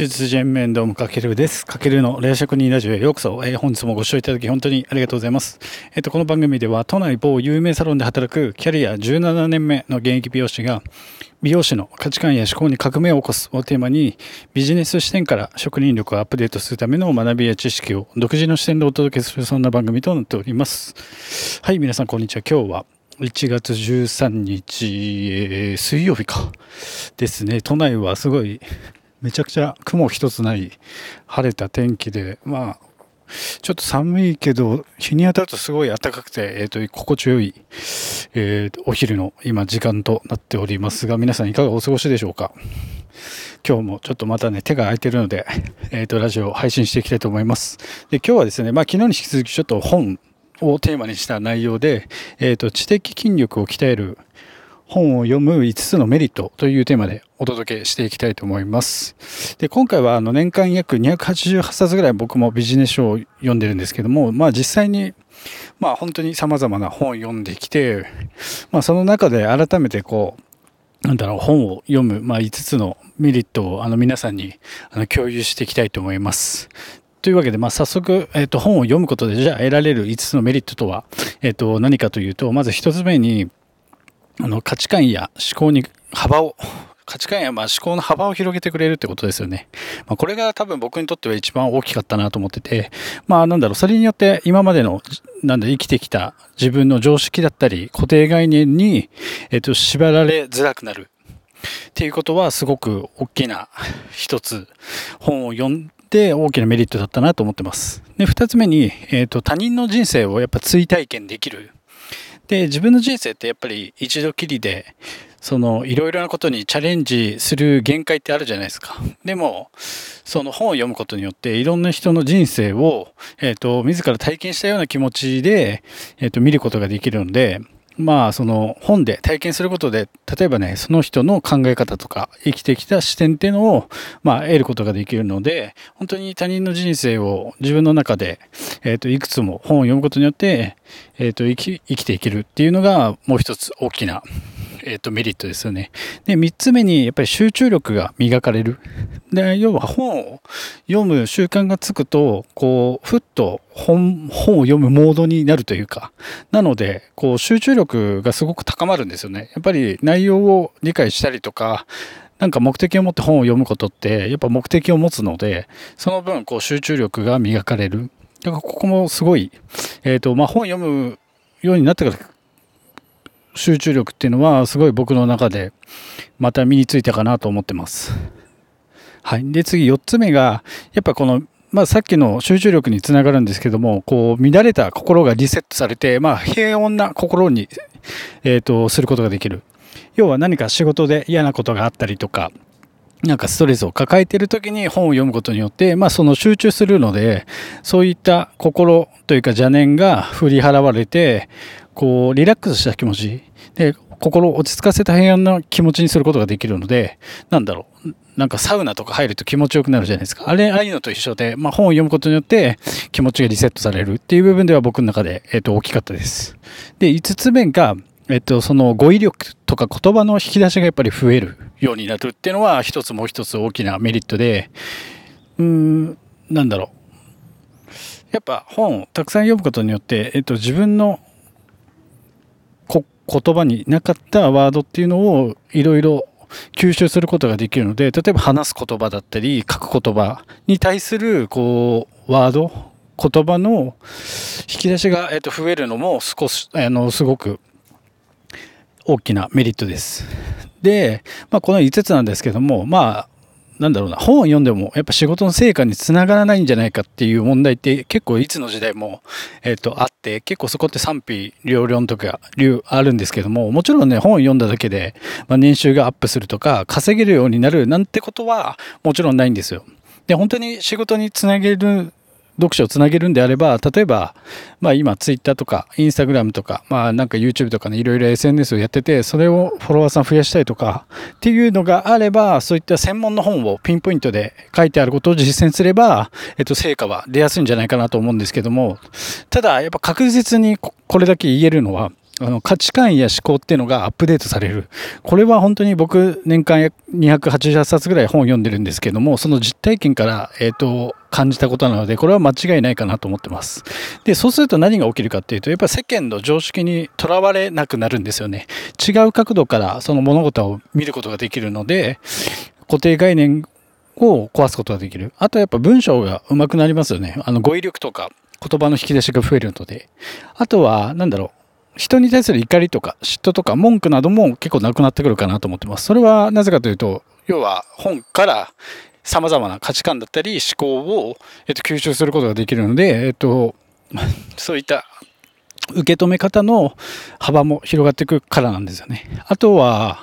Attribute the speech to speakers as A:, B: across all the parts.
A: 中絶人面どうもかけるです。かけるの霊職人ラジオへようこそ、えー、本日もご視聴いただき本当にありがとうございます。えっ、ー、と、この番組では都内某有名サロンで働くキャリア17年目の現役美容師が美容師の価値観や思考に革命を起こすをテーマにビジネス視点から職人力をアップデートするための学びや知識を独自の視点でお届けするそんな番組となっております。はい、皆さんこんにちは。今日は1月13日、えー、水曜日かですね。都内はすごいめちゃくちゃ雲一つない晴れた天気で、まあ、ちょっと寒いけど、日に当たるとすごい暖かくて、えっ、ー、と、心地よい、えー、お昼の今時間となっておりますが、皆さんいかがお過ごしでしょうか？今日もちょっとまたね、手が空いてるので、えっ、ー、と、ラジオを配信していきたいと思います。で、今日はですね、まあ、昨日に引き続きちょっと本をテーマにした内容で、えっ、と、知的筋力を鍛える本を読む5つのメリットというテーマでお届けしていきたいと思います。で、今回はあの年間約288冊ぐらい僕もビジネス書を読んでるんですけども、まあ実際に、まあ本当に様々な本を読んできて、まあその中で改めてこう、なんだろう、本を読む、まあ、5つのメリットをあの皆さんにあの共有していきたいと思います。というわけで、まあ、早速、えっ、と、本を読むことで、じゃあ得られる5つのメリットとは、えっ、と、何かというと、まず1つ目に、あの価値観や思考に幅を価値観やま思考の幅を広げてくれるってことですよね。まあ、これが多分僕にとっては一番大きかったなと思ってて、まあなんだろう、それによって今までの、なんだ、生きてきた自分の常識だったり固定概念に、えっと、縛られづらくなるっていうことはすごく大きな一つ本を読んで大きなメリットだったなと思ってます。で、二つ目に、えっと、他人の人生をやっぱ追体験できる。で、自分の人生ってやっぱり一度きりで、そのいろいろなことにチャレンジする限界ってあるじゃないですか。でも、その本を読むことによっていろんな人の人生を、えっ、ー、と、自ら体験したような気持ちで、えっ、ー、と、見ることができるので、まあその本で体験することで例えばねその人の考え方とか生きてきた視点っていうのをまあ得ることができるので本当に他人の人生を自分の中で、えー、といくつも本を読むことによって、えー、と生き生きていけるっていうのがもう一つ大きなえっ、と、メリットですよね。で、三つ目に、やっぱり集中力が磨かれる。で、要は本を読む習慣がつくと、こう、ふっと本、本を読むモードになるというか、なので、こう、集中力がすごく高まるんですよね。やっぱり内容を理解したりとか、なんか目的を持って本を読むことって、やっぱ目的を持つので、その分、こう、集中力が磨かれる。だからここもすごい、えっ、ー、と、まあ、本読むようになってから集中力っていうのはすごい僕の中でまた身についたかなと思ってます。はい。で、次4つ目が、やっぱこの、まあさっきの集中力につながるんですけども、こう乱れた心がリセットされて、まあ平穏な心に、えっ、ー、と、することができる。要は何か仕事で嫌なことがあったりとか、なんかストレスを抱えている時に本を読むことによって、まあその集中するので、そういった心というか邪念が振り払われて、こう、リラックスした気持ちで、心を落ち着かせた平安な気持ちにすることができるので、なんだろう、なんかサウナとか入ると気持ちよくなるじゃないですか。あれ、ああいうのと一緒で、まあ本を読むことによって気持ちがリセットされるっていう部分では僕の中で、えっ、と、大きかったです。で、5つ目が、えっと、その語彙力とか言葉の引き出しがやっぱり増えるようになるっていうのは一つもう一つ大きなメリットで、うーん、なんだろう。やっぱ本をたくさん読むことによって、えっと、自分の言葉になかったワードっていうのをいろいろ吸収することができるので、例えば話す言葉だったり、書く言葉に対する、こう、ワード、言葉の引き出しが、えっと、増えるのも少し、あの、すごく大きなメリットです。で、まあ、この5つなんですけども、まあ、なんだろうな、本を読んでもやっぱ仕事の成果につながらないんじゃないかっていう問題って結構いつの時代も、えっ、ー、と、あって、結構そこって賛否両論とかあるんですけども、もちろんね、本を読んだだけで、まあ、年収がアップするとか、稼げるようになるなんてことはもちろんないんですよ。で、本当に仕事につなげる読書をつなげるんであれば、例えば、まあ今 Twitter とかインスタグラムとか、まあなんか YouTube とかね、いろいろ SNS をやってて、それをフォロワーさん増やしたいとかっていうのがあれば、そういった専門の本をピンポイントで書いてあることを実践すれば、えっと、成果は出やすいんじゃないかなと思うんですけども、ただやっぱ確実にこれだけ言えるのは、あの価値観や思考っていうのがアップデートされる。これは本当に僕年間288冊ぐらい本を読んでるんですけども、その実体験から、えっ、ー、と、感じたことなので、これは間違いないかなと思ってます。で、そうすると何が起きるかっていうと、やっぱ世間の常識にとらわれなくなるんですよね。違う角度からその物事を見ることができるので、固定概念を壊すことができる。あとやっぱ文章が上手くなりますよね。あの語彙力とか言葉の引き出しが増えるので。あとは、なんだろう。人に対する怒りとか嫉妬とか文句なども結構なくなってくるかなと思ってます。それはなぜかというと、要は本から様々な価値観だったり思考を、えっと、吸収することができるので、えっと、そういった受け止め方の幅も広がっていくからなんですよね。あとは、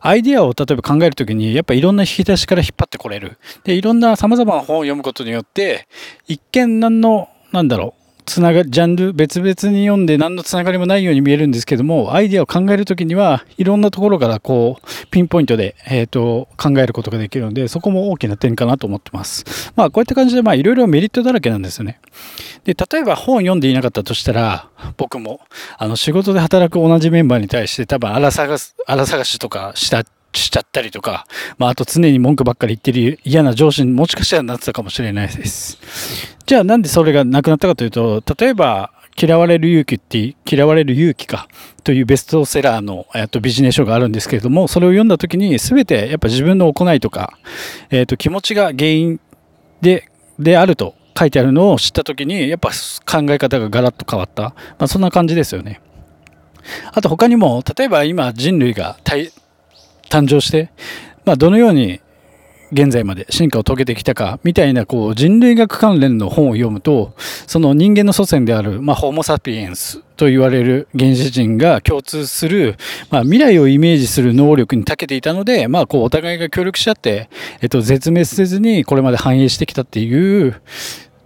A: アイディアを例えば考えるときに、やっぱいろんな引き出しから引っ張ってこれる。で、いろんな様々な本を読むことによって、一見何の、なんだろう、つながジャンル別々に読んで何のつながりもないように見えるんですけどもアイデアを考える時にはいろんなところからこうピンポイントで、えーと、考えることができるのでそこも大きな点かなと思ってますまあこういった感じでまあいろいろメリットだらけなんですよねで例えば本読んでいなかったとしたら僕もあの仕事で働く同じメンバーに対して多分荒探す荒探しとかしたしちゃったりとか、まあ、あと常に文句ばっかり言ってる嫌な上司にもしかしたらなってたかもしれないです。じゃあなんでそれがなくなったかというと、例えば、嫌われる勇気って、嫌われる勇気かというベストセラーの、えっと、ビジネス書があるんですけれども、それを読んだ時に全てやっぱ自分の行いとか、えっと、気持ちが原因で、であると書いてあるのを知った時に、やっぱ考え方がガラッと変わった。まあ、そんな感じですよね。あと他にも、例えば今人類が誕生して、まあ、どのように現在まで進化を遂げてきたかみたいなこう人類学関連の本を読むとその人間の祖先である、まあ、ホモ・サピエンスと言われる原始人が共通する、まあ、未来をイメージする能力に長けていたので、まあ、こうお互いが協力し合って、えっと、絶滅せずにこれまで繁栄してきたっていう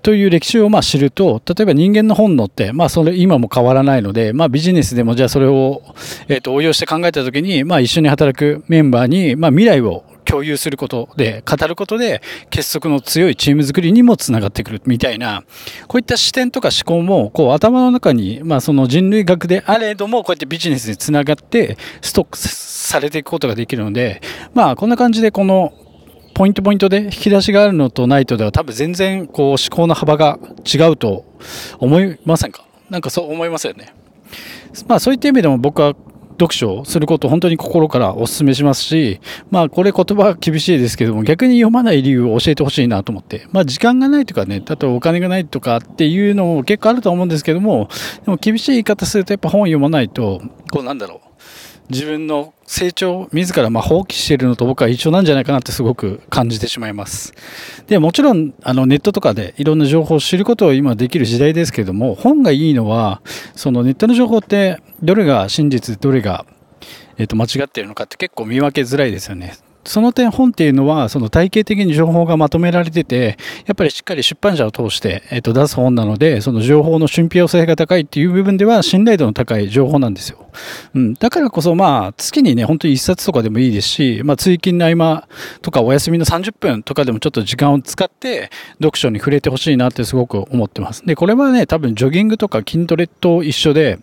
A: という歴史をまあ知ると、例えば人間の本能って、まあそれ今も変わらないので、まあビジネスでもじゃあそれを、えっ、と応用して考えたときに、まあ一緒に働くメンバーに、まあ未来を共有することで、語ることで結束の強いチーム作りにもつながってくるみたいな、こういった視点とか思考も、こう頭の中に、まあその人類学であれども、こうやってビジネスにつながってストックされていくことができるので、まあこんな感じでこのポイントポイントで引き出しがあるのとないとでは多分全然こう思考の幅が違うと思いませんか？なんかそう思いますよね。まあそういった意味でも僕は読書をすることを本当に心からお勧めしますし、まあこれ言葉は厳しいですけども逆に読まない理由を教えてほしいなと思って、まあ時間がないとかね、例えばお金がないとかっていうのも結構あると思うんですけども、でも厳しい言い方するとやっぱ本読まないと、こうなんだろう。自分の成長自らま放棄しているのと僕は一緒なんじゃないかなってすごく感じてしまいます。でもちろんあのネットとかでいろんな情報を知ることを今できる時代ですけれども本がいいのはそのネットの情報ってどれが真実どれがえと間違っているのかって結構見分けづらいですよね。その点本っていうのはその体系的に情報がまとめられててやっぱりしっかり出版社を通して、えー、と出す本なのでその情報の信憑性が高いっていう部分では信頼度の高い情報なんですよ、うん、だからこそまあ月にね本当に1冊とかでもいいですし、まあ、通勤の合間とかお休みの30分とかでもちょっと時間を使って読書に触れてほしいなってすごく思ってます。でこれはね多分ジョギングとか筋トレと一緒で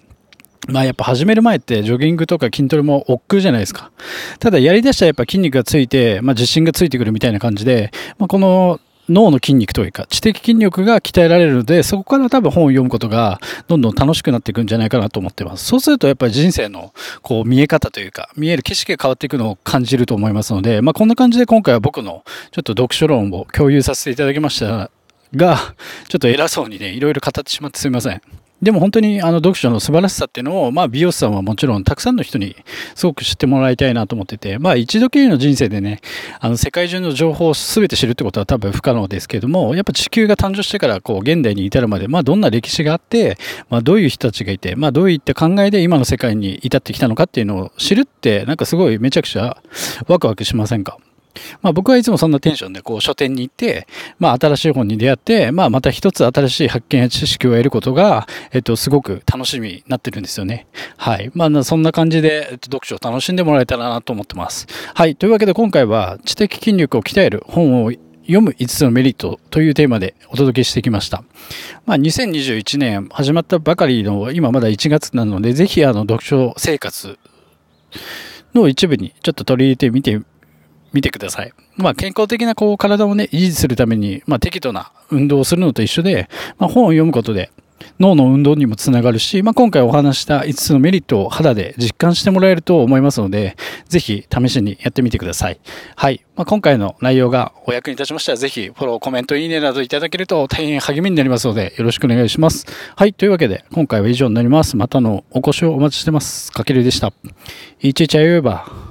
A: まあやっぱ始める前ってジョギングとか筋トレも億劫じゃないですか。ただやりだしたらやっぱ筋肉がついて、まあ自信がついてくるみたいな感じで、まあ、この脳の筋肉というか知的筋力が鍛えられるのでそこから多分本を読むことがどんどん楽しくなっていくんじゃないかなと思ってますそうするとやっぱり人生のこう見え方というか見える景色が変わっていくのを感じると思いますので、まあ、こんな感じで今回は僕のちょっと読書論を共有させていただきましたがちょっと偉そうにねいろいろ語ってしまってすみませんでも本当にあの読書の素晴らしさっていうのを、まあ美容師さんはもちろんたくさんの人にすごく知ってもらいたいなと思ってて、まあ一度きりの人生でね、あの世界中の情報を全て知るってことは多分不可能ですけれども、やっぱ地球が誕生してからこう現代に至るまで、まあどんな歴史があって、まあどういう人たちがいて、まあどういった考えで今の世界に至ってきたのかっていうのを知るって、なんかすごいめちゃくちゃワクワクしませんか？まあ、僕はいつもそんなテンションでこう書店に行って、まあ、新しい本に出会って、まあ、また一つ新しい発見や知識を得ることが、えっと、すごく楽しみになってるんですよね。はい。まあ、そんな感じで、読書を楽しんでもらえたらなと思ってます。はい。というわけで今回は知的筋力を鍛える本を読む5つのメリットというテーマでお届けしてきました。まあ、2021年始まったばかりの今まだ1月なので、ぜひあの読書生活の一部にちょっと取り入れてみてみてください。まあ、健康的なこう体をね、維持するために、まあ、適度な運動をするのと一緒で、まあ、本を読むことで、脳の運動にもつながるし、まあ、今回お話した5つのメリットを肌で実感してもらえると思いますので、ぜひ試しにやってみてください。はい。まあ、今回の内容がお役に立ちましたら、ぜひフォロー、コメント、いいねなどいただけると大変励みになりますので、よろしくお願いします。はい。というわけで、今回は以上になります。またのお越しをお待ちしてます。かけるでした。いちいちあよえば。